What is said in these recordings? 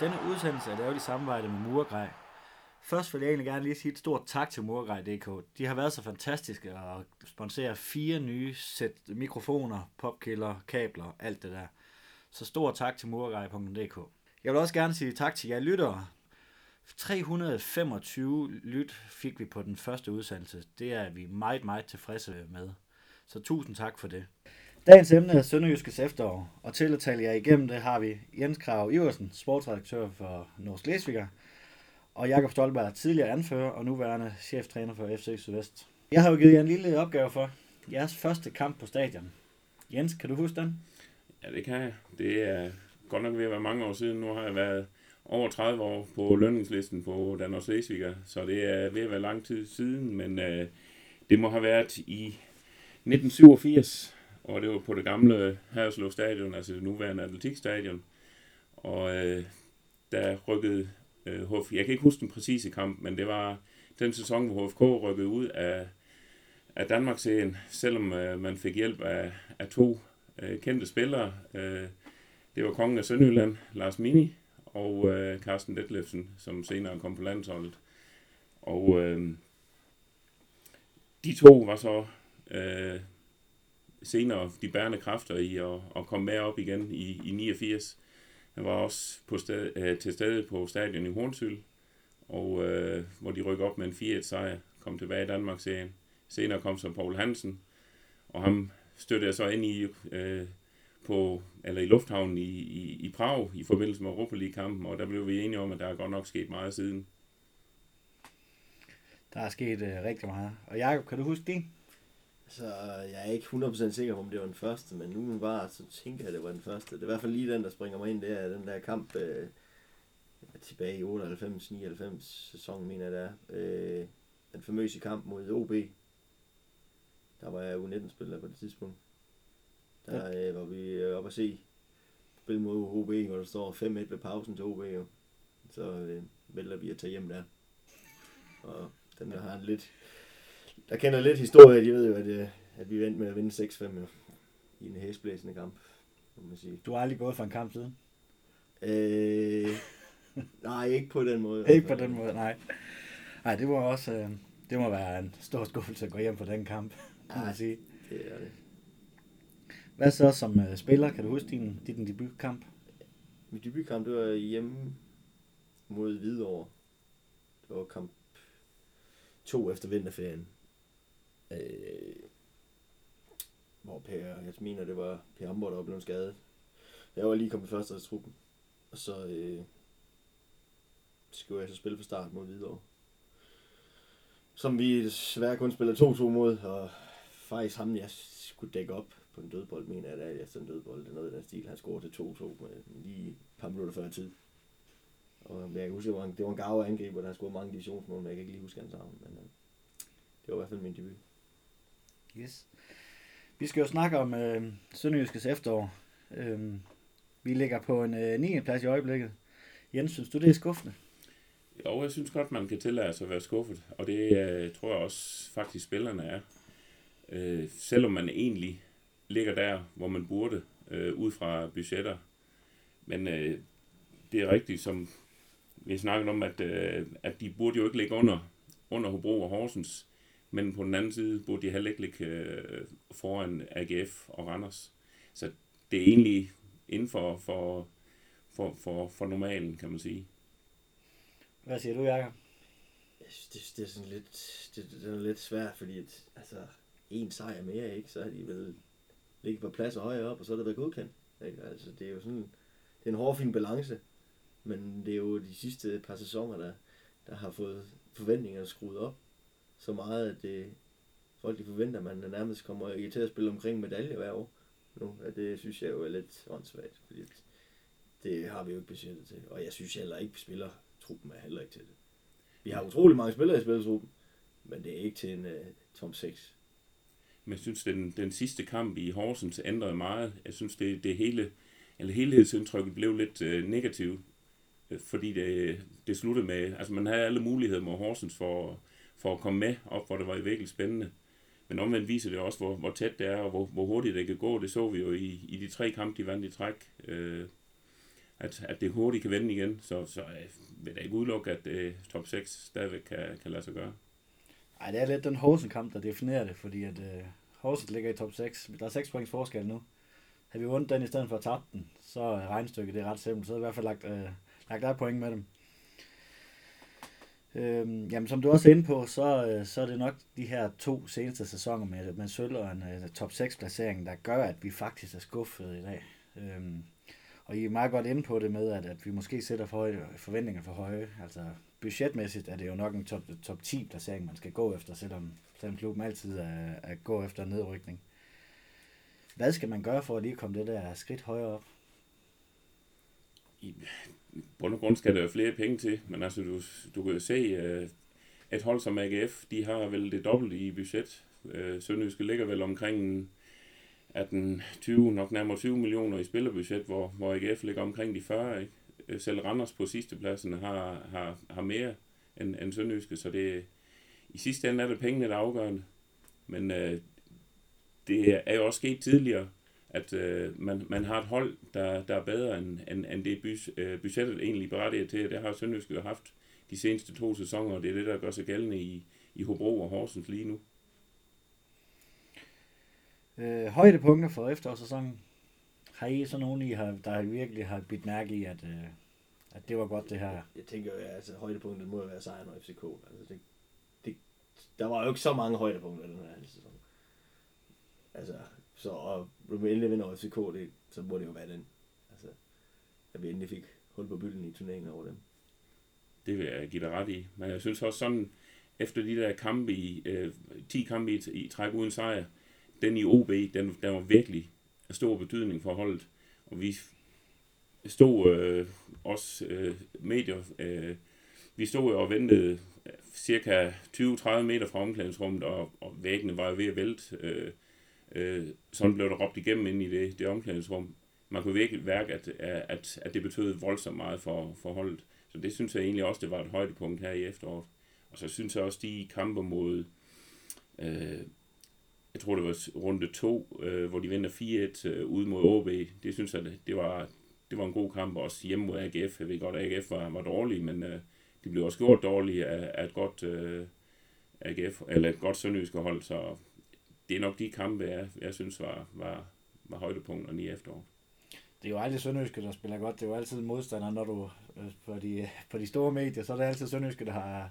Denne udsendelse er lavet i samarbejde med Murgrej. Først vil jeg egentlig gerne lige sige et stort tak til Murgrej.dk. De har været så fantastiske og sponsorer fire nye sæt mikrofoner, popkilder, kabler, alt det der. Så stor tak til Murgrej.dk. Jeg vil også gerne sige tak til jer lyttere. 325 lyt fik vi på den første udsendelse. Det er vi meget, meget tilfredse med. Så tusind tak for det. Dagens emne er Sønderjyskes efterår, og til at tale jer igennem det har vi Jens Krav Iversen, sportsredaktør for Norsk Læsviger, og Jakob Stolberg, tidligere anfører og nuværende cheftræner for FC Sydvest. Jeg har jo givet jer en lille opgave for jeres første kamp på stadion. Jens, kan du huske den? Ja, det kan jeg. Det er godt nok ved at være mange år siden. Nu har jeg været over 30 år på lønningslisten på Danmarks Læsviger, så det er ved at være lang tid siden, men øh, det må have været i 1987, og det var på det gamle Haderslev Stadion, altså det nuværende atletikstadion. Og øh, der rykkede øh, HF, jeg kan ikke huske den præcise kamp, men det var den sæson, hvor HFK rykkede ud af, af Danmarksserien, selvom øh, man fik hjælp af, af to øh, kendte spillere. Øh, det var kongen af Sønderjylland, Lars Mini, og øh, Carsten Detlefsen, som senere kom på landsholdet. Og øh, de to var så øh, senere de bærende kræfter i at, at komme med op igen i, i 89. Han var også på sted, øh, til stede på stadion i Hornsyl, og øh, hvor de rykker op med en 4-1 sejr, kom tilbage i Danmark serien. Senere kom så Paul Hansen, og ham støttede jeg så ind i øh, på, eller i lufthavnen i, i, i Prag i forbindelse med Europa League-kampen, og der blev vi enige om, at der er godt nok sket meget siden. Der er sket øh, rigtig meget. Og Jakob, kan du huske det? Så jeg er ikke 100% sikker på, om det var den første, men nu bare så tænker jeg, at det var den første. Det er i hvert fald lige den, der springer mig ind, det er den der kamp øh, tilbage i 98-99 sæson, mener jeg det er. Øh, den famøse kamp mod OB. Der var jeg U19-spiller på det tidspunkt. Der øh, var vi øh, oppe at se spil mod OB, hvor der står 5-1 ved pausen til OB. Jo. Så øh, vælger vi at tage hjem der. Og den der har en lidt der kender lidt historie, de ved jo, at, øh, at vi vendte med at vinde 6-5 i en hæsblæsende kamp, man sige. Du har aldrig gået for en kamp siden? Øh, nej, ikke på den måde. Ikke på den måde, nej. Nej, det må også øh, det må være en stor skuffelse at gå hjem på den kamp, kan man sige. Det er det. Hvad så som uh, spiller? Kan du huske din, din debutkamp? Min debutkamp, det var hjemme mod Hvidovre. Det var kamp to efter vinterferien. Øh, hvor Per, jeg mener det var Per Ambor, der var blevet skadet. Jeg var lige kommet først af truppen. Og så øh, skulle jeg så spille for start mod Hvidovre. Som vi desværre kun spiller 2-2 mod, og faktisk ham, jeg skulle dække op på en dødbold, mener jeg, at jeg sådan en dødbold, det er noget af den stil, han scorer til 2-2 med lige et par minutter før tid. Og jeg kan huske, det var en, det var en gave angriber, der har scoret mange divisionsmål, men jeg kan ikke lige huske hans navn. Men øh, det var i hvert fald min debut. Yes. Vi skal jo snakke om øh, Sønderjyskets efterår. Øh, vi ligger på en øh, 9. plads i øjeblikket. Jens, synes du, det er skuffende? Jo, jeg synes godt, man kan tillade sig at være skuffet, og det øh, tror jeg også faktisk spillerne er. Øh, selvom man egentlig ligger der, hvor man burde, øh, ud fra budgetter. Men øh, det er rigtigt, som vi snakkede om, at, øh, at de burde jo ikke ligge under, under Hobro og Horsens. Men på den anden side burde de heller ikke ligge øh, foran AGF og Randers. Så det er egentlig inden for, for, for, for, for normalen, kan man sige. Hvad siger du, Jacob? Jeg synes, det, det er sådan lidt, det, det er lidt svært, fordi at, altså, en sejr mere, ikke, så er de vel ligget på plads og højere op, og så er det været godkendt. Ikke? Altså, det er jo sådan, det er en hård fin balance, men det er jo de sidste par sæsoner, der, der har fået forventningerne skruet op så meget, at det, folk de forventer, at man nærmest kommer i til at spille omkring medalje hver år. Nu, at det synes jeg jo er lidt åndssvagt, fordi det har vi jo ikke budgettet til. Og jeg synes heller ikke, spiller truppen er heller ikke til det. Vi har utrolig mange spillere i spillertruppen, men det er ikke til en uh, tom 6. Men jeg synes, den, den sidste kamp i Horsens ændrede meget. Jeg synes, det, det hele, eller helhedsindtrykket blev lidt øh, negativt, øh, fordi det, det sluttede med, altså man havde alle muligheder med Horsens for, for at komme med op, hvor det var virkelig spændende. Men omvendt viser det også, hvor, hvor tæt det er, og hvor, hvor hurtigt det kan gå. Det så vi jo i, i de tre kampe, de vandt i træk. Øh, at, at det hurtigt kan vende igen. Så, så øh, vil jeg ikke udelukke, at øh, top 6 stadigvæk kan, kan lade sig gøre. Ej, det er lidt den Horsen-kamp, der definerer det, fordi at øh, Horsen ligger i top 6. Der er 6 points forskel nu. Havde vi vundet den i stedet for at tabe den, så er regnstykket det er ret simpelt. Så er i hvert fald lagt, øh, lagt der point med dem. Øhm, jamen, som du også er inde på, så, øh, så er det nok de her to seneste sæsoner med, med sølv og en uh, top 6 placering, der gør, at vi faktisk er skuffet i dag. Øhm, og I er meget godt inde på det med, at, at vi måske sætter for høje, forventninger for høje. Altså budgetmæssigt er det jo nok en top, top 10 placering, man skal gå efter, selvom, selvom klubben altid er, er gå efter nedrykning. Hvad skal man gøre for at lige komme det der skridt højere op? Bund og grund skal der jo flere penge til, men altså du, du kan jo se, uh, et hold som AGF, de har vel det dobbelte i budget. Uh, Sønderjyske ligger vel omkring 18, 20, nok nærmere 20 millioner i spillerbudget, hvor, hvor AGF ligger omkring de 40. Ikke? Øh, selv Randers på sidste pladsen har, har, har mere end, end Sønderjyske, så det, i sidste ende er det pengene, der er afgørende. Men uh, det er jo også sket tidligere, at øh, man, man har et hold, der, der er bedre end, end, end det budgettet egentlig berettiger til. Det har Sønderjyske jo haft de seneste to sæsoner, og det er det, der gør sig gældende i, i Hobro og Horsens lige nu. Øh, højdepunkter for efterårssæsonen. Har I så nogen, I har, der virkelig har bidt mærke i, at, øh, at det var godt det her? Jeg tænker jo, at altså, højdepunktet må være sejren og FCK. Altså, det, det, der var jo ikke så mange højdepunkter i den her sæson. Altså, så og når vi endelig vinder FCK, det, så må det jo være den. Altså, at vi endelig fik hul på bylden i turneringen over dem. Det vil jeg give dig ret i. Men jeg synes også sådan, efter de der kampe i, øh, 10 kampe i, i træk uden sejr, den i OB, den, den var virkelig af stor betydning for holdet. Og vi stod øh, også øh, medier, øh, vi stod og ventede øh, cirka 20-30 meter fra omklædningsrummet, og, og væggene var ved at vælte. Øh, øh, sådan blev der råbt igennem ind i det, det omklædningsrum. Man kunne virkelig værke, at, at, at det betød voldsomt meget for, for holdet. Så det synes jeg egentlig også, det var et højdepunkt her i efteråret. Og så synes jeg også, de kampe mod, øh, jeg tror det var runde 2, øh, hvor de vinder 4-1 øh, ude mod OB. Det synes jeg, det, det, var, det var en god kamp, også hjemme mod AGF. Jeg ved godt, at AGF var, var dårlige, men øh, de blev også gjort dårlige af, af et godt øh, AGF, eller et godt sønderjyske hold, så det er nok de kampe, jeg, jeg synes var, var, var højdepunkterne i efteråret. Det er jo aldrig Sønderjyske, der spiller godt. Det er jo altid modstander, når du øh, på de, på de store medier, så er det altid Sønderjyske, der har,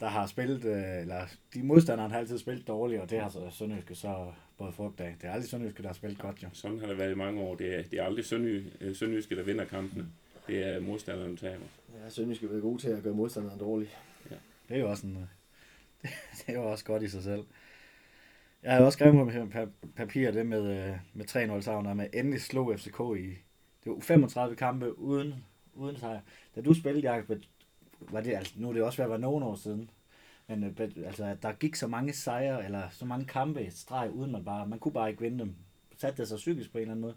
der har spillet, øh, eller de modstandere har altid spillet dårligt, og det har så Sønderjyske så både frugt af. Det er aldrig Sønderjyske, der har spillet godt, jo. Sådan har det været i mange år. Det er, det er aldrig øh, Sønderjyske, der vinder kampene. Det er modstanderne, der taber. Ja, Sønderjyske er gode til at gøre modstanderen dårlig. Ja. Det er jo også en, det er jo også godt i sig selv. Jeg har også skrevet på papir det med, øh, med 3-0 savner, med endelig slog FCK i det var 35 kampe uden, uden sejr. Da du spillede, Jacob, var det, altså, nu er det også ved at være nogle år siden, men øh, altså, der gik så mange sejre, eller så mange kampe i streg, uden man bare, man kunne bare ikke vinde dem. Satte det sig psykisk på en eller anden måde?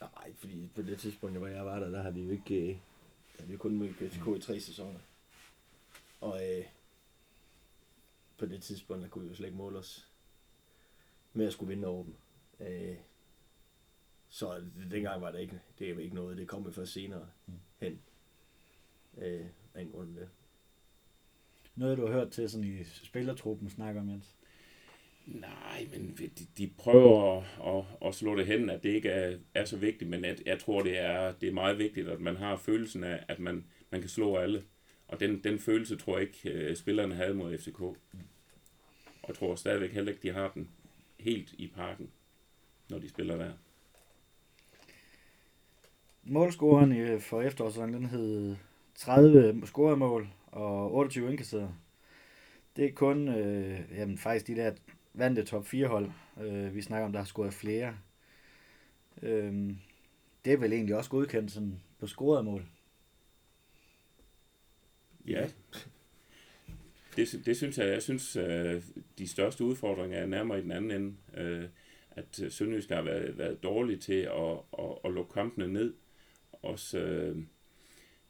Nej, fordi på det tidspunkt, hvor jeg var der, der havde vi jo ikke, øh, der havde vi kun mødt FCK i tre sæsoner. Og øh, på det tidspunkt, der kunne vi jo slet ikke måle os med at skulle vinde over dem. Øh, så dengang var det ikke, det er ikke noget, det kom vi først senere mm. hen. Øh, af grund det. Noget, du har hørt til sådan i spillertruppen snakker om, Jens? Nej, men de, de prøver at, at, at slå det hen, at det ikke er, er så vigtigt, men jeg, jeg tror, det er, det er meget vigtigt, at man har følelsen af, at man, man kan slå alle. Og den, den følelse tror jeg ikke, uh, spillerne havde mod FCK. Og jeg tror stadigvæk heller ikke, de har den helt i parken, når de spiller der. Målscoren for efterårssæsonen, den hed 30 scoremål og 28 indkasserede. Det er kun øh, jamen, faktisk de der vante top 4 hold, øh, vi snakker om, der har scoret flere. Øh, det er vel egentlig også godkendt sådan på scoret mål. Ja, det, det synes jeg, jeg synes, øh, de største udfordringer er nærmere i den anden ende. Øh, at øh, Sønderjysk har været, været dårlige til at, at, at lukke kampene ned. Også, øh,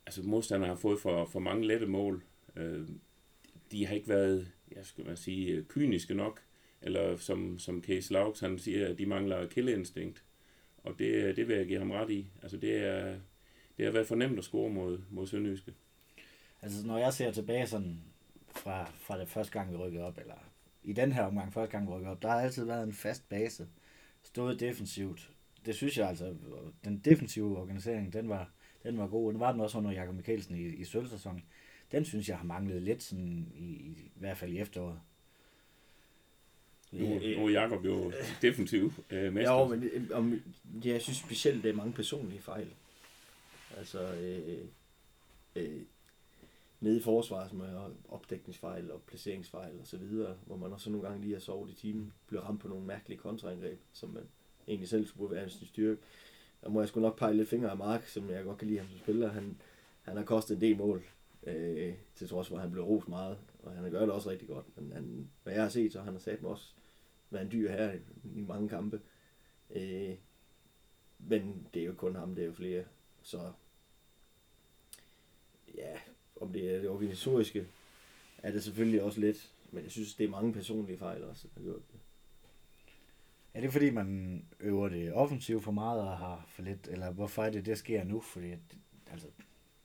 altså modstanderne har fået for, for mange lette mål. Øh, de har ikke været, jeg skal man sige, kyniske nok. Eller som, som Case Laux, han siger, at de mangler kildeinstinkt. Og det, det vil jeg give ham ret i. Altså det er, det har været for nemt at score mod, mod Sønderjyske. Altså, når jeg ser tilbage sådan fra, fra det første gang, vi rykkede op, eller i den her omgang, første gang, vi rykkede op, der har altid været en fast base, stået defensivt. Det synes jeg altså, den defensive organisering, den var, den var god. Den var den også under Jakob Mikkelsen i, i sølvsæsonen. Den synes jeg har manglet lidt, sådan i, i, i hvert fald i efteråret. Nu, nu er Jacob jo defensiv øh, mester. Ja, men øh, om, ja, jeg synes specielt, det er mange personlige fejl. Altså, øh, øh, nede i forsvaret med opdækningsfejl og placeringsfejl og så videre, hvor man også nogle gange lige har sovet i timen, bliver ramt på nogle mærkelige kontraangreb, som man egentlig selv skulle være sin styrke. Der må jeg sgu nok pege lidt fingre af Mark, som jeg godt kan lide ham som spiller. Han, han har kostet en del mål, øh, til trods for, at han blev rost meget, og han gør det også rigtig godt. Men han, hvad jeg har set, så han har sat mig også været en dyr her i mange kampe. Øh, men det er jo kun ham, det er jo flere. Så det er det organisatoriske, er det selvfølgelig også lidt. Men jeg synes, det er mange personlige fejl også, der har gjort det. Er det fordi, man øver det offensivt for meget og har for lidt, eller hvorfor er det, det sker nu? Fordi altså,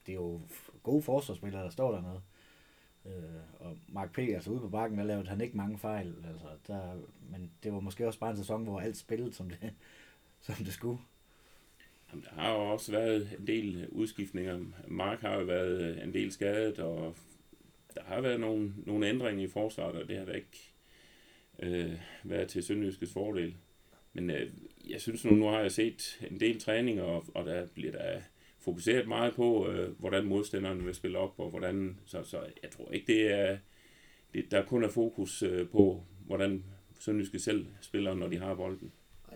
det er jo gode forsvarsspillere, der står dernede. Øh, og Mark P., altså ude på bakken, der lavede han ikke mange fejl. Altså, der, men det var måske også bare en sæson, hvor alt spillede, som det, som det skulle. Jamen, der har jo også været en del udskiftninger. Mark har jo været øh, en del skadet, og der har været nogle, nogle ændringer i forsvaret, og det har da ikke øh, været til Sønderjyskets fordel. Men øh, jeg synes nu, nu har jeg set en del træninger, og, og der bliver der fokuseret meget på, øh, hvordan modstanderen vil spille op, og hvordan, så, så jeg tror ikke, det er, det, der kun er fokus øh, på, hvordan Sønderjyske selv spiller, når de har bolden.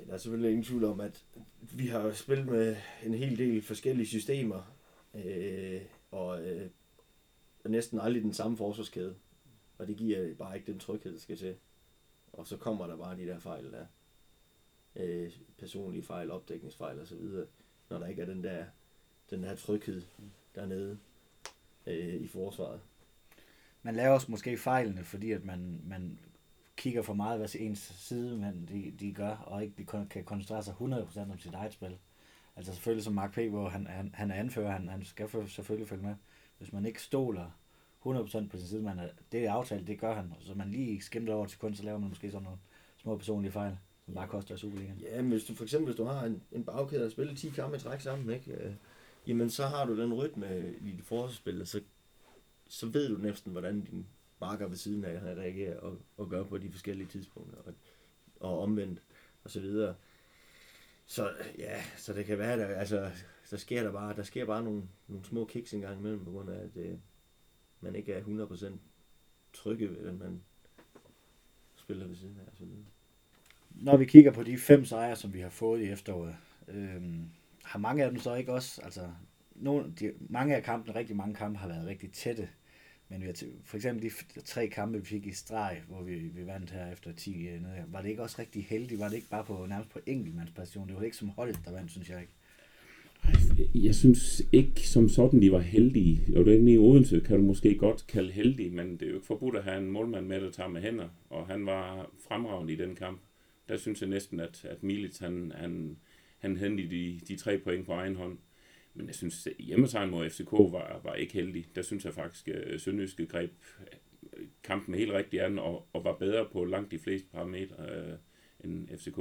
Der er selvfølgelig ingen tvivl om, at vi har spillet med en hel del forskellige systemer, øh, og øh, næsten aldrig den samme forsvarskæde. Og det giver bare ikke den tryghed, der skal til. Og så kommer der bare de der fejl der. Øh, personlige fejl, opdækningsfejl og så videre, når der ikke er den der, den der tryghed dernede øh, i forsvaret. Man laver også måske fejlene, fordi at man, man kigger for meget, hvad ens side men de, de gør, og ikke kan koncentrere sig 100% om sit eget spil. Altså selvfølgelig som Mark P., hvor han, han, han er anfører, han, han skal selvfølgelig følge med. Hvis man ikke stoler 100% på sin sidemand, det er aftalt, det gør han. Så man lige skimter over til kun, så laver man måske sådan nogle små personlige fejl, som bare koster Superligaen. Ja, men hvis du for eksempel, hvis du har en, en bagkæde der spiller 10 kampe i træk sammen, ikke? Øh, jamen så har du den rytme i dit forsvarsspil, så, så ved du næsten, hvordan din marker ved siden af han reagerer og, og gør på de forskellige tidspunkter, og, og omvendt, og så videre. Så ja, så det kan være, der, altså, der sker der bare, der sker bare nogle, nogle små kiks en gang imellem, på grund af, at øh, man ikke er 100% trygge ved, at man spiller ved siden af, og så videre. Når vi kigger på de fem sejre, som vi har fået i efteråret, øh, har mange af dem så ikke også, altså nogle, de, mange af kampene, rigtig mange kampe har været rigtig tætte, men vi har for eksempel de tre kampe, vi fik i streg, hvor vi, vi vandt her efter 10 øh, nede, var det ikke også rigtig heldigt? Var det ikke bare på nærmest på enkeltmandspræstation? Det var ikke som hold, der vandt, synes jeg ikke. Jeg synes ikke som sådan, de var heldige. Og det i Odense kan du måske godt kalde heldige, men det er jo ikke forbudt at have en målmand med, der tager med hænder. Og han var fremragende i den kamp. Der synes jeg næsten, at, at Milits, han, han, han hentede de, de tre point på egen hånd. Men jeg synes, at hjemmesejren mod FCK var, var ikke heldig. Der synes jeg faktisk, at Sønderjyske greb øh, kampen helt rigtigt an, og, og var bedre på langt de fleste parametre øh, end FCK.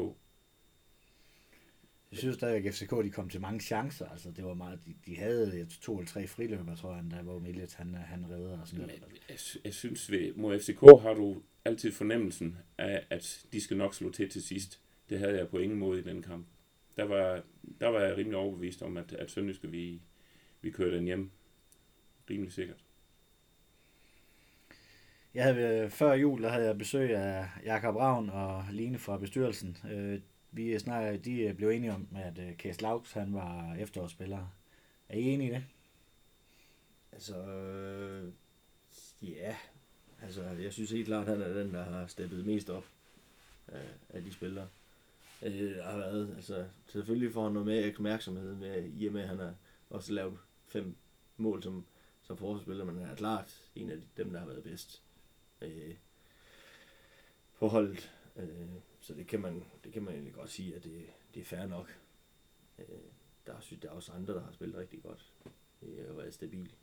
Jeg synes stadigvæk, at FCK de kom til mange chancer. Altså, det var meget, de, de havde jeg, to eller tre friløber, tror jeg, der hvor Millet han, han redder og sådan noget. Jeg, jeg synes, ved, mod FCK har du altid fornemmelsen af, at de skal nok slå til til sidst. Det havde jeg på ingen måde i den kamp der var, der var jeg rimelig overbevist om, at, at Sønderjyske, vi, vi kørte den hjem rimelig sikkert. Jeg havde, før jul der havde jeg besøg af Jakob Ravn og Line fra bestyrelsen. Øh, vi snakker, de blev enige om, at øh, Kæs Laux, han var efterårsspiller. Er I enige i det? Altså, øh, ja. Altså, jeg synes helt klart, at han er den, der har steppet mest op af, af de spillere øh, har været. Altså, selvfølgelig får han noget mere opmærksomhed med, i og med, at han har også lavet fem mål som, som forsvarsspiller, men han er klart en af dem, der har været bedst øh, på holdet. Øh, så det kan, man, det kan man egentlig godt sige, at det, det er fair nok. Øh, der, synes, der er også andre, der har spillet rigtig godt. Det har været stabilt.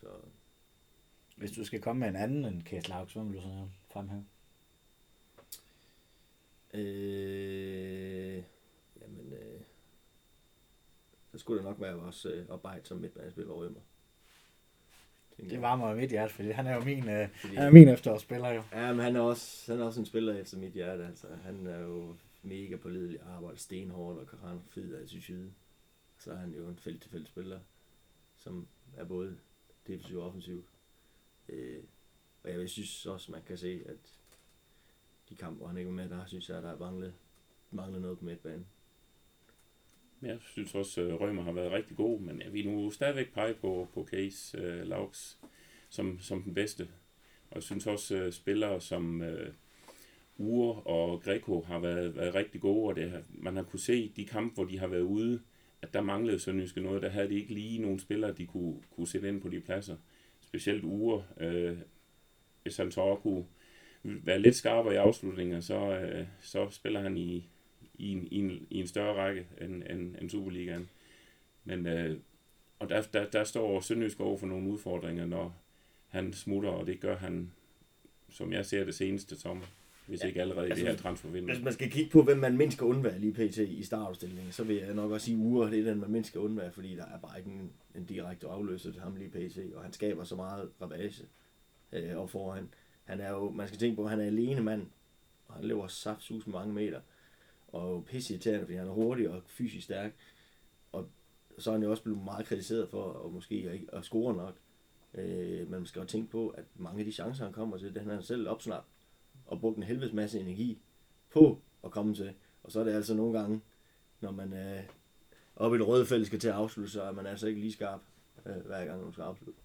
Så Hvis du skal komme med en anden end Case Lauks, hvad vil du så fremhæve? Øh, jamen, øh, så skulle det nok være vores øh, arbejde som midtbanespiller Rømer. Tænker Det varmer mit hjerte, fordi han er jo min, øh, Fordi- han er min efterårsspiller jo. Ja, men han er også, han er også en spiller efter mit hjerte. Altså. Han er jo mega pålidelig, arbejder stenhårdt og kan rende fed side. Så er han jo en felt til felt spiller, som er både defensiv og offensiv. Øh, og jeg synes også, man kan se, at de kampe, hvor han ikke var med, der synes jeg, der er manglet, manglet noget på midtbanen. Jeg synes også, at Rømer har været rigtig god, men jeg vil nu stadigvæk pege på, på Case øh, uh, Lauks som, som den bedste. Og jeg synes også, at spillere som uh, Ure og Greco har været, været rigtig gode, og det, har- man har kunne se de kampe, hvor de har været ude, at der manglede Sønderjyske noget. Der havde de ikke lige nogle spillere, de kunne, kunne sætte ind på de pladser. Specielt Ure. Uh, hvis han så kunne være lidt skarpere i afslutninger, så, uh, så spiller han i, i en, i en, i en større række end, end, end Superligaen. Men, øh, og der, der, der står Sønderjysk over for nogle udfordringer, når han smutter, og det gør han, som jeg ser det seneste sommer, hvis Ja, ikke allerede i altså, det her transfervindue. Hvis man skal kigge på, hvem man mindst skal undvære lige pt. i startopstillingen, så vil jeg nok også sige Ure, det er den, man mindst skal undvære, fordi der er bare ikke en, en direkte afløser til ham lige pt. Og han skaber så meget ravage øh, op foran. Han er jo, man skal tænke på, at han er alene mand, og han løber saftsus mange meter, og pisse irriterende, fordi han er hurtig og fysisk stærk. Og så er han jo også blevet meget kritiseret for at måske ikke at score nok. Øh, men man skal jo tænke på, at mange af de chancer, han kommer til, det han har selv opsnappet og brugt en helvedes masse energi på at komme til. Og så er det altså nogle gange, når man er oppe i det røde felt skal til at afslutte, så er man altså ikke lige skarp, øh, hver gang man skal afslutte.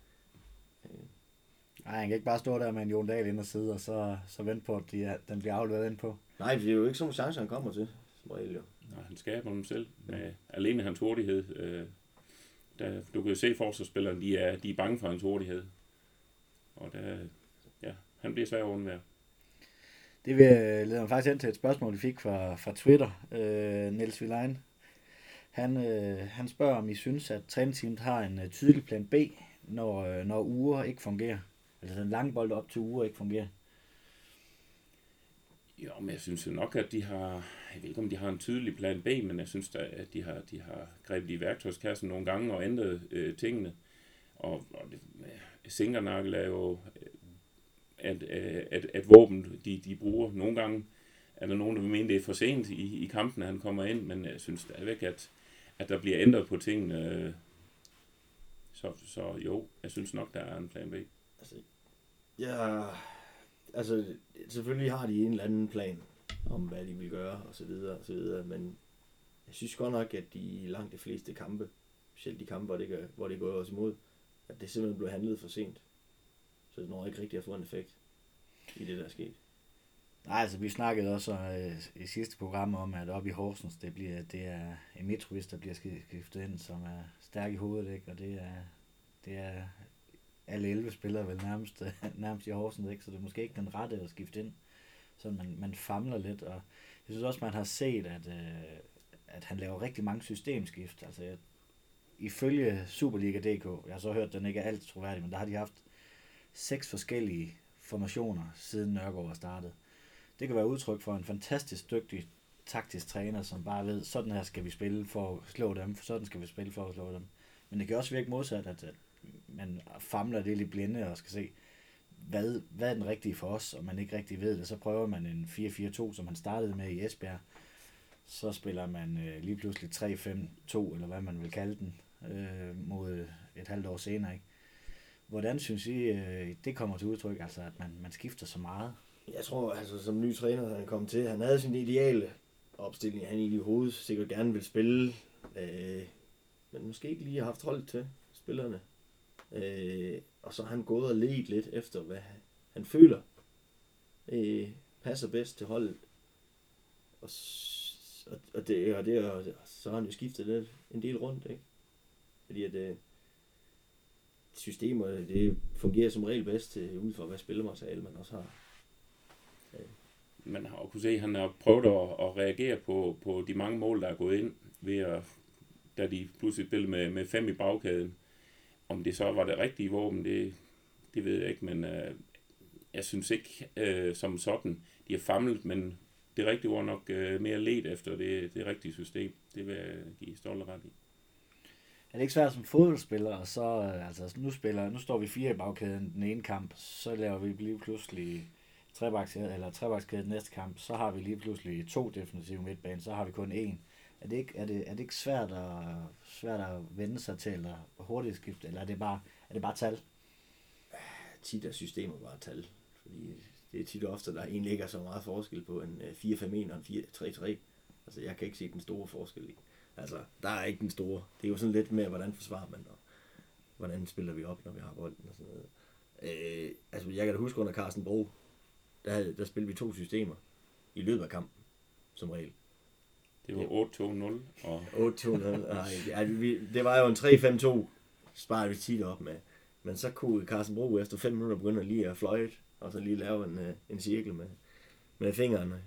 Nej, han kan ikke bare stå der med en Jon Dahl ind og sidde, og så, så vente på, at de, den bliver afleveret ind på. Nej, det er jo ikke sådan nogle chancer, han kommer til, som regel jo. Nej, han skaber dem selv. Med, alene hans hurtighed. Øh, der, du kan jo se forsvarsspillerne, de er, de er bange for hans hurtighed. Og der, ja, han bliver svær at undvære. Det vil lede mig faktisk ind til et spørgsmål, vi fik fra, fra Twitter. Øh, Niels Vilein. Han, øh, han spørger, om I synes, at træningsteamet har en øh, tydelig plan B, når, øh, når uger ikke fungerer. Altså den lange bold op til uger ikke fungerer. Jo, men jeg synes jo nok, at de har, jeg ved ikke om de har en tydelig plan B, men jeg synes da, at de har, de har grebet i værktøjskassen nogle gange og ændret øh, tingene. Og, og det, øh, er jo øh, at, øh, at, at våben, de, de bruger. Nogle gange er der nogen, der vil mene, det er for sent i, i kampen, at han kommer ind, men jeg synes stadigvæk, at, at der bliver ændret på tingene. øh. Så, så jo, jeg synes nok, der er en plan B. Altså, ja, altså, selvfølgelig har de en eller anden plan om, hvad de vil gøre, og så videre, og så videre, men jeg synes godt nok, at de i langt de fleste kampe, specielt de kampe, hvor det, gør, hvor det går os imod, at det simpelthen blev handlet for sent. Så det når ikke rigtig at få en effekt i det, der er sket. Nej, altså vi snakkede også øh, i sidste program om, at oppe i Horsens, det, bliver, det er en metroist, der bliver skiftet ind, som er stærk i hovedet, ikke? og det er, det er alle 11 spillere vel nærmest, nærmest i Horsens, ikke? så det er måske ikke den rette at skifte ind. Så man, man famler lidt, og jeg synes også, man har set, at, øh, at han laver rigtig mange systemskift. Altså, jeg, ifølge Superliga.dk, jeg har så hørt, at den ikke er alt troværdig, men der har de haft seks forskellige formationer, siden Nørgaard startede. startet. Det kan være udtryk for en fantastisk dygtig taktisk træner, som bare ved, sådan her skal vi spille for at slå dem, sådan skal vi spille for at slå dem. Men det kan også virke modsat, at, at man famler det lidt blinde og skal se, hvad, hvad er den rigtige for os, og man ikke rigtig ved det. Så prøver man en 4-4-2, som man startede med i Esbjerg. Så spiller man øh, lige pludselig 3-5-2, eller hvad man vil kalde den, øh, mod et halvt år senere. Ikke? Hvordan synes I, øh, det kommer til udtryk, altså at man, man skifter så meget? Jeg tror, altså som ny træner, han kom til, han havde sin ideale opstilling, han i i hovedet sikkert gerne vil spille, øh, men måske ikke lige har haft hold til spillerne. Øh, og så har han gået og let lidt efter, hvad han, føler øh, passer bedst til holdet. Og, og, og, det, og, det, og så har han jo skiftet lidt, en del rundt, ikke? Fordi at øh, systemer, det fungerer som regel bedst til, ud fra hvad spillermateriale man også har. man har jo kunne se, at han har prøvet at, at reagere på, på de mange mål, der er gået ind, ved at da de pludselig spillede med, med fem i bagkæden. Om det så var det rigtige våben, det, det ved jeg ikke, men øh, jeg synes ikke øh, som sådan, de har famlet, men det rigtige var nok øh, mere let efter det, det rigtige system. Det vil jeg give stolt ret i. Er det ikke svært som fodboldspiller, og så, øh, altså, nu, spiller, nu står vi fire i bagkæden den ene kamp, så laver vi lige pludselig trebakskæde, eller trebakskæde den næste kamp, så har vi lige pludselig to defensive midtbane, så har vi kun én. Er det ikke, er det, er det ikke svært, at, svært at vende sig til, eller hurtigt skifte, eller er det bare, er det bare tal? Tit er systemer bare tal, fordi det er tit ofte, der egentlig ikke er så meget forskel på en øh, 4-5-1 og en 4-3-3. Altså, jeg kan ikke se den store forskel i. Altså, der er ikke den store. Det er jo sådan lidt mere, hvordan forsvarer man, og hvordan spiller vi op, når vi har bolden og sådan noget. Øh, altså, jeg kan da huske under Carsten Bro, der, der spillede vi to systemer i løbet af kampen, som regel. Det var 8-2-0 og 8-2-0. Nej, ja, vi, det var jo en 3-5-2, sparede vi tit op med. Men så kunne Carsten Bro efter 5 minutter begynde lige at fløjte, og så lige lave en, øh, en cirkel med, med fingrene.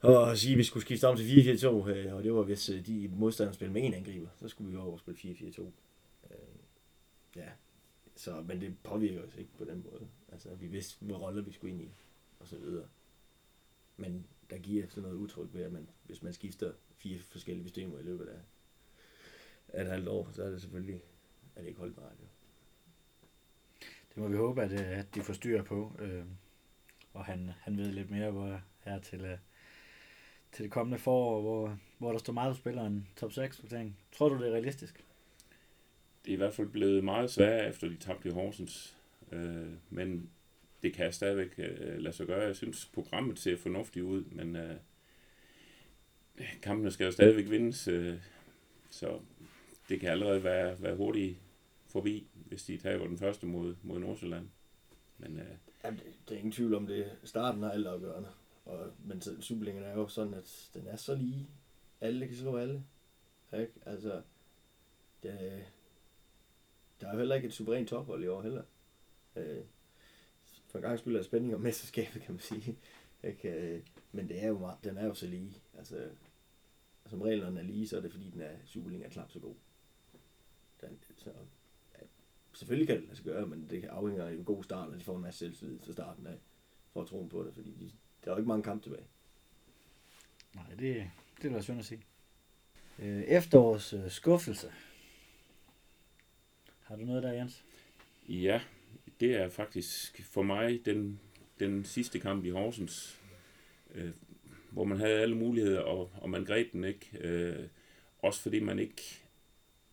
Og sige, at vi skulle skifte om til 4-4-2, øh, og det var hvis øh, de modstandere spillede med en angriber, så skulle vi over og spille 4-4-2. Ja, så, men det påvirker os ikke på den måde. Altså, vi vidste, hvor roller vi skulle ind i, og så videre. Men der giver sådan noget utryg ved, at man, hvis man skifter fire forskellige systemer i løbet af, af et halvt år, så er det selvfølgelig, at det ikke holdbart. Jo. Det må vi håbe, at, øh, at de får styr på, øh, og han, han ved lidt mere hvor her til, øh, til det kommende forår, hvor, hvor der står meget på spilleren top 6 placering. Tror du, det er realistisk? Det er i hvert fald blevet meget sværere, efter de tabte i Horsens. Øh, men det kan stadigvæk øh, lade sig gøre. Jeg synes, programmet ser fornuftigt ud, men øh, kampene skal jo stadigvæk vindes, øh, så det kan allerede være, være hurtigt forbi, hvis de taber den første mod, mod Nordsjælland. Men, øh, Jamen, det, det er ingen tvivl om det. Starten har altafgørende. Og, men Superligaen er jo sådan, at den er så lige. Alle kan slå alle. Ikke? Altså, det, der er jo heller ikke et suverænt tophold i år heller. Øh, for en gang skyld er spænding om mesterskabet, kan man sige. Ikke? Men det er jo meget, den er jo så lige. Altså, som reglerne er lige, så er det fordi, den er Superligaen er klart så god. Den, så, ja, selvfølgelig kan det lade sig gøre, men det afhænger af en god start, og de får en masse selvtillid til starten af, for at tro på det, fordi de, der er jo ikke mange kampe tilbage. Nej, det, det er da synd at sige. Øh, efterårs øh, skuffelse. Har du noget der, Jens? Ja, det er faktisk for mig den, den sidste kamp i Horsens, øh, hvor man havde alle muligheder, og, og man greb den ikke. Øh, også fordi man ikke,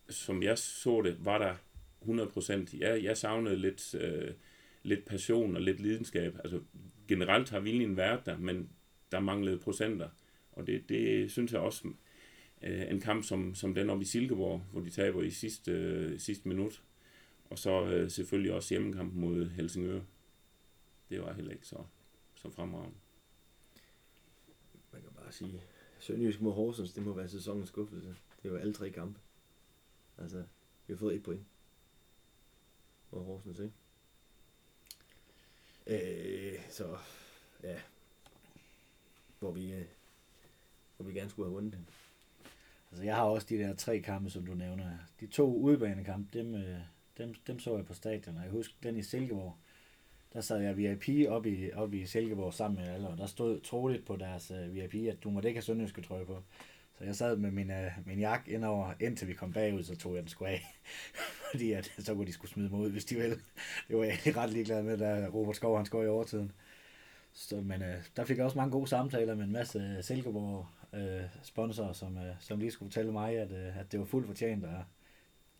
som jeg så det, var der 100%. Jeg, jeg savnede lidt, øh, lidt passion og lidt lidenskab. Altså generelt har viljen været der, men der manglede procenter. Og det, det synes jeg også, øh, en kamp som, som den oppe i Silkeborg, hvor de taber i sidste, øh, sidste minut, og så øh, selvfølgelig også hjemmekampen mod Helsingør. Det var heller ikke så, så fremragende. Man kan bare sige, Sønderjysk mod Horsens, det må være sæsonens skuffelse. Det jo alle tre kampe. Altså, vi har fået et point mod Horsens, ikke? Øh, så, ja. Hvor vi, øh, hvor vi gerne skulle have vundet den. Altså, jeg har også de der tre kampe, som du nævner. De to udebanekampe, dem, øh, dem, dem så jeg på stadion, og jeg husker den i Silkeborg. Der sad jeg VIP op i, op i Silkeborg sammen med alle, og der stod troligt på deres øh, uh, VIP, at du måtte ikke have sønderjyske trøje på. Så jeg sad med min, uh, min jakke indover, indtil vi kom bagud, så tog jeg den sgu af. Fordi at, så kunne de skulle smide mig ud, hvis de ville. Det var jeg ret ligeglad med, da Robert Skov han skår i overtiden. Så, men uh, der fik jeg også mange gode samtaler med en masse Silkeborg uh, sponsorer, som, uh, som lige skulle fortælle mig, at, uh, at det var fuldt fortjent, og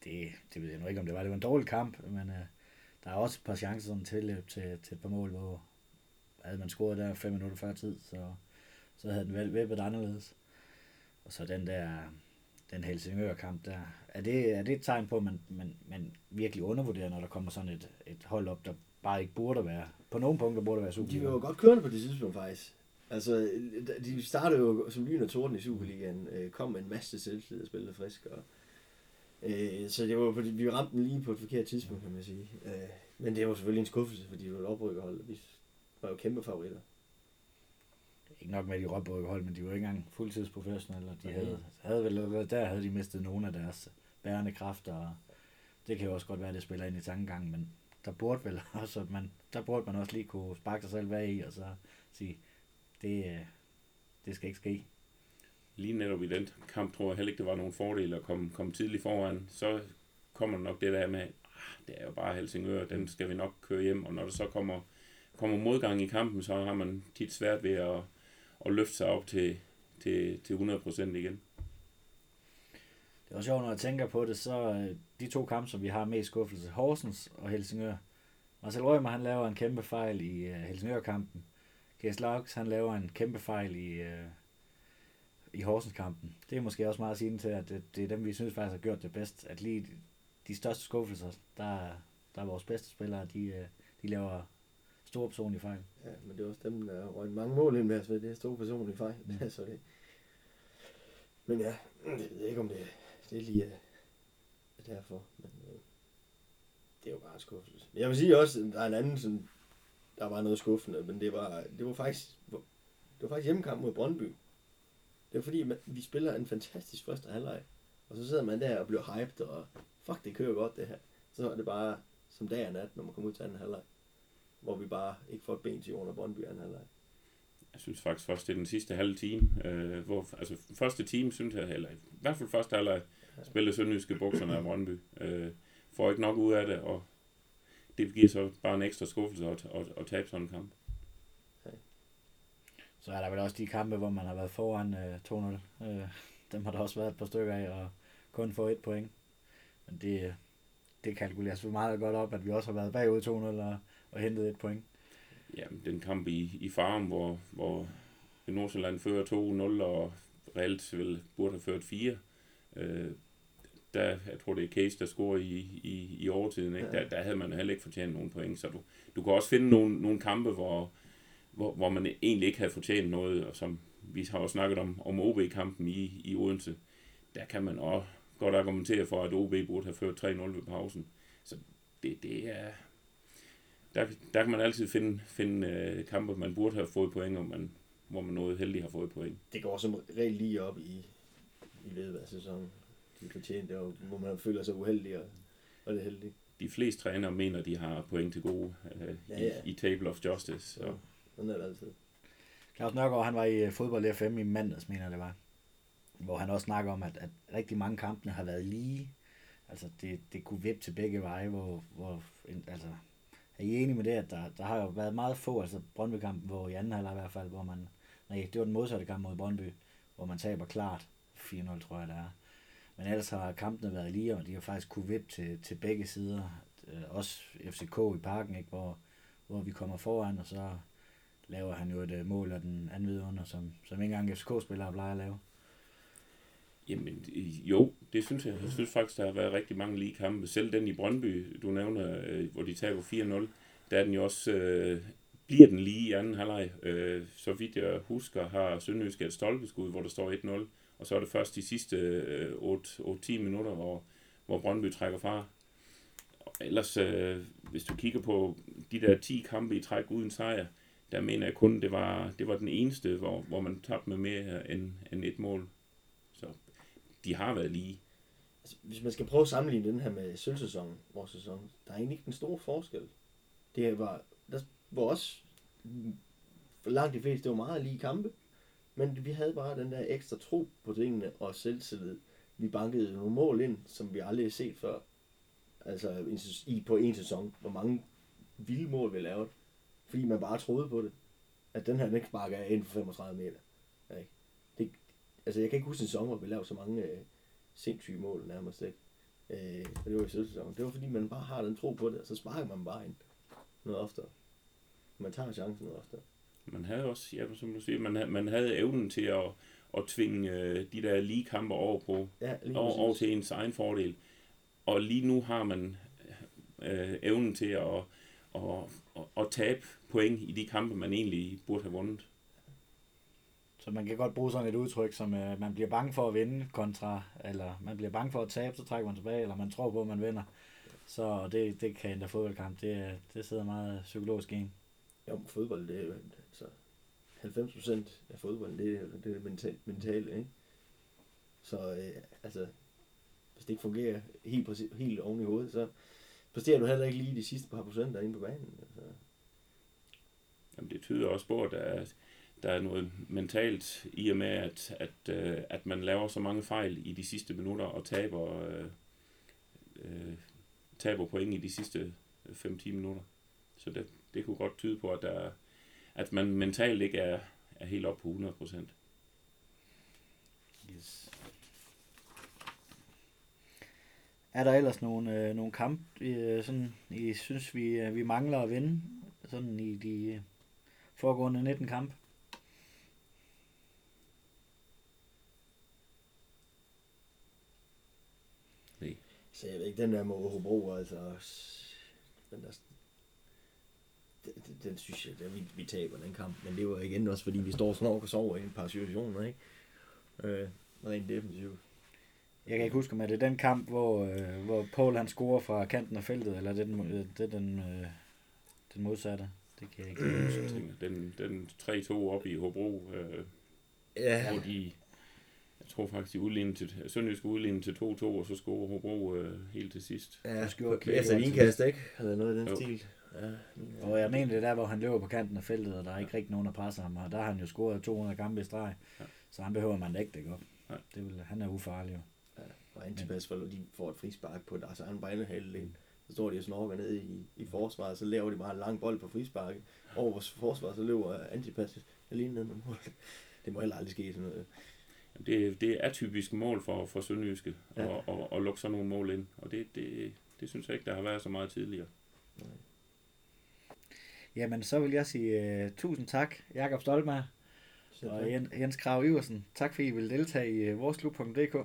det, det ved jeg nu ikke, om det var. Det var en dårlig kamp, men uh, der er også et par chancer sådan tilløb til, til et par mål, hvor havde man scoret der fem minutter før tid, så, så havde den vel været anderledes. Og så den der, den Helsingør-kamp der, er det, er det et tegn på, at man, man, man virkelig undervurderer, når der kommer sådan et, et hold op, der bare ikke burde være, på nogle punkter burde være super. De var jo godt kørende på det tidspunkt faktisk. Altså, de startede jo som lyn og torden i Superligaen, kom med en masse selvtillid og spillede frisk, og Øh, så det var, fordi vi ramte den lige på et forkert tidspunkt, kan man sige. Øh, men det var selvfølgelig en skuffelse, fordi det var et oprykkerhold, og vi var jo kæmpe favoritter. ikke nok med, de råbte hold, men de var ikke engang fuldtidsprofessionelle, og de havde, havde vel, der havde de mistet nogle af deres bærende kræfter, og det kan jo også godt være, at det spiller ind i tankegangen, men der burde vel også, at man, der burde man også lige kunne sparke sig selv bag i, og så sige, det, øh, det skal ikke ske. Lige netop i den kamp tror jeg heller ikke, det var nogen fordel at komme, komme tidligt foran. Så kommer nok det der med, ah, det er jo bare Helsingør, den skal vi nok køre hjem, og når der så kommer, kommer modgang i kampen, så har man tit svært ved at, at løfte sig op til, til, til 100% igen. Det er også sjovt, når jeg tænker på det, så øh, de to kampe, som vi har mest skuffelse, Horsens og Helsingør. Marcel Rømer, han laver en kæmpe fejl i uh, Helsingør-kampen. G.S. Laux, han laver en kæmpe fejl i, uh, i Horsens-kampen. Det er måske også meget sige til, at det, det er dem, vi synes faktisk har gjort det bedst. At lige de største skuffelser, der, der er vores bedste spillere, de, de laver store personlige fejl. Ja, men det er også dem, der røg mange mål ind med os ved. Det er store personlige fejl. Mm. så det. Men ja, jeg ved ikke, om det, det er lige uh, derfor. Men uh, det er jo bare en skuffelse. Jeg vil sige også, at der er en anden, som, der var noget skuffende, men det var, det var faktisk, det var faktisk hjemmekamp mod Brøndby. Det er fordi, man, vi spiller en fantastisk første halvleg, og så sidder man der og bliver hyped, og fuck, det kører godt det her. Så er det bare som dag og nat, når man kommer ud til anden halvleg hvor vi bare ikke får et ben til under Brøndby anden halvleg. Jeg synes faktisk først, det er den sidste halve time. Øh, hvor, altså første time, synes jeg, eller i hvert fald første halvleg, ja. spillede Sønderjyske bukserne af Brøndby. Øh, får ikke nok ud af det, og det giver så bare en ekstra skuffelse at, at, at tabe sådan en kamp. Så er der vel også de kampe, hvor man har været foran øh, 2-0. Øh, dem har der også været et par stykker af, og kun få et point. Men det, det kalkuleres for meget godt op, at vi også har været bagud 2-0 og og hentede et point. Ja, den kamp i, i Farum, hvor, hvor Nordsjælland fører 2-0, og reelt vel burde have ført 4. Øh, der, jeg tror det er Case, der scorer i, i, i overtiden, ikke? Ja. Der, der havde man heller ikke fortjent nogen point, så du, du kan også finde nogle, nogle kampe, hvor, hvor, hvor man egentlig ikke havde fortjent noget, og som vi har også snakket om, om OB-kampen i, i Odense, der kan man også godt argumentere for, at OB burde have ført 3-0 ved pausen. Så det, det er, der, der kan man altid finde, finde uh, kampe, man burde have fået point, og man, hvor man noget heldig har fået point. Det går som regel lige op i, i løbet af sæsonen. De fortjent, og hvor man føler sig uheldig og, og det heldige. De fleste trænere mener, de har point til gode uh, ja, ja. I, i Table of Justice. Så. Ja, sådan er det altid. Claus Nørgaard, han var i øh, fodbold FM i mandags, mener det var. Hvor han også snakker om, at, at rigtig mange kampene har været lige. Altså, det, det kunne vippe til begge veje, hvor, hvor altså, er I enige med det, at der, der har jo været meget få, altså Brøndby-kampen, hvor i anden halvleg i hvert fald, hvor man, nej, det var den modsatte kamp mod Brøndby, hvor man taber klart 4-0, tror jeg det er. Men ellers har kampene været lige, og de har faktisk kunne vippe til, til begge sider. Øh, også FCK i parken, ikke? Hvor, hvor vi kommer foran, og så laver han jo et øh, mål af den anden vidunder, som, som ikke engang FCK-spillere plejer at lave. Jamen, jo, det synes jeg. Jeg synes faktisk, der har været rigtig mange lige kampe. Selv den i Brøndby, du nævner, øh, hvor de taber 4-0, der er den jo også, øh, bliver den lige i anden halvleg. Øh, så vidt jeg husker, har Sønderjysk et stolpeskud, hvor der står 1-0, og så er det først de sidste øh, 8-10 minutter, hvor, hvor Brøndby trækker fra. Og ellers, øh, hvis du kigger på de der 10 kampe i træk uden sejr, der mener jeg kun, det var, det var den eneste, hvor, hvor man tabte med mere end, end et mål Så de har været lige. Altså, hvis man skal prøve at sammenligne den her med sølvsæsonen, vores sæson, der er egentlig ikke den store forskel. Det var, der var også for langt de fleste, det var meget lige kampe, men vi havde bare den der ekstra tro på tingene og selvtillid. Vi bankede nogle mål ind, som vi aldrig har set før. Altså i, på en sæson, hvor mange vilde mål vi lavede, fordi man bare troede på det. At den her, den sparker ind for 35 meter. Ja, ikke? altså jeg kan ikke huske en sæson, hvor vi lavede så mange øh, sindssyge mål nærmest ikke. Øh, og det var i sæsonen. Det var fordi, man bare har den tro på det, og så sparker man bare ind noget oftere. Man tager chancen noget oftere. Man havde også, ja, som du siger, man havde, man havde evnen til at, at tvinge øh, de der lige kampe over på, ja, over, over til ens egen fordel. Og lige nu har man øh, evnen til at, at, at, at tabe point i de kampe, man egentlig burde have vundet. Så man kan godt bruge sådan et udtryk, som øh, man bliver bange for at vinde kontra, eller man bliver bange for at tabe, så trækker man tilbage, eller man tror på, at man vinder. Så det, det kan ændre fodboldkamp. Det, det sidder meget psykologisk i. Jo, fodbold, det er jo, altså, 90% af fodbolden, det er det, er det mentale, mentale, ikke? Så øh, altså, hvis det ikke fungerer helt, præcis, helt oven i hovedet, så præsterer du heller ikke lige de sidste par procenter inde på banen. Altså. Jamen, det tyder også på, at der er, der er noget mentalt i og med, at, at, øh, at man laver så mange fejl i de sidste minutter og taber, øh, øh, taber point i de sidste 5-10 minutter. Så det, det kunne godt tyde på, at, der, at man mentalt ikke er, er helt op på 100 procent. Yes. Er der ellers nogle, øh, nogle kamp, øh, sådan, I synes, vi, øh, vi mangler at vinde sådan i de øh, foregående 19 kampe? Så jeg ved ikke, den der mod Hobro, altså, den der, den, den, synes jeg, den, vi, vi taber den kamp, men det var igen også, fordi vi står sådan over og sover i en par situationer, ikke? Øh, rent defensivt. Jeg kan ikke huske, om er det den kamp, hvor, øh, hvor Paul han scorer fra kanten af feltet, eller det er den, øh, det er den, øh, den modsatte. Det kan jeg ikke huske. Den, den 3-2 op i Hobro, øh, Ja, hvor de, jeg tror faktisk, de udlignede til, Sønderjysk udlignede til 2-2, og så scorer Hobro øh, helt til sidst. ja, på- efter vinkast, ikke? Eller noget i den Jo. stil. Ja, Og jeg mener, det er der, hvor han løber på kanten af feltet, og der er ikke rigtig nogen, der presser ham. Og der har han jo scoret 200 kampe i streg. Ja. Så han behøver man da ikke dække op. Nej. Det vil, han er ufarlig jo. Og Antipas, hvor de får et frispark på deres egen banehalvdel. Så står de og snorker ned i, i forsvaret, så laver de bare en lang bold på frisparket. Over vores forsvar, så løber Antipas alene ned med mål. Det må heller aldrig ske sådan noget. Det, det er typisk mål for, for Sønderjyske, Ja. og, og, og lukke sådan nogle mål ind. Og det, det, det synes jeg ikke, der har været så meget tidligere. Jamen, så vil jeg sige uh, tusind tak, Jakob Stolberg Så, og Jen- Jens Krav Iversen. Tak fordi I vil deltage i uh, voresklub.dk.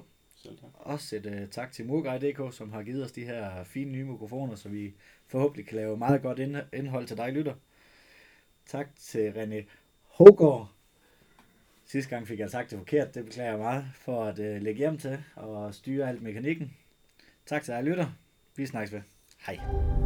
Selv tak. Også et uh, tak til Murgrej.dk, som har givet os de her fine nye mikrofoner, så vi forhåbentlig kan lave meget godt ind- indhold til dig, lytter. Tak til René Hågaard. Sidste gang fik jeg sagt det forkert, det beklager jeg meget, for at uh, lægge hjem til og styre alt mekanikken. Tak til dig, lytter. Vi snakkes ved. Hej.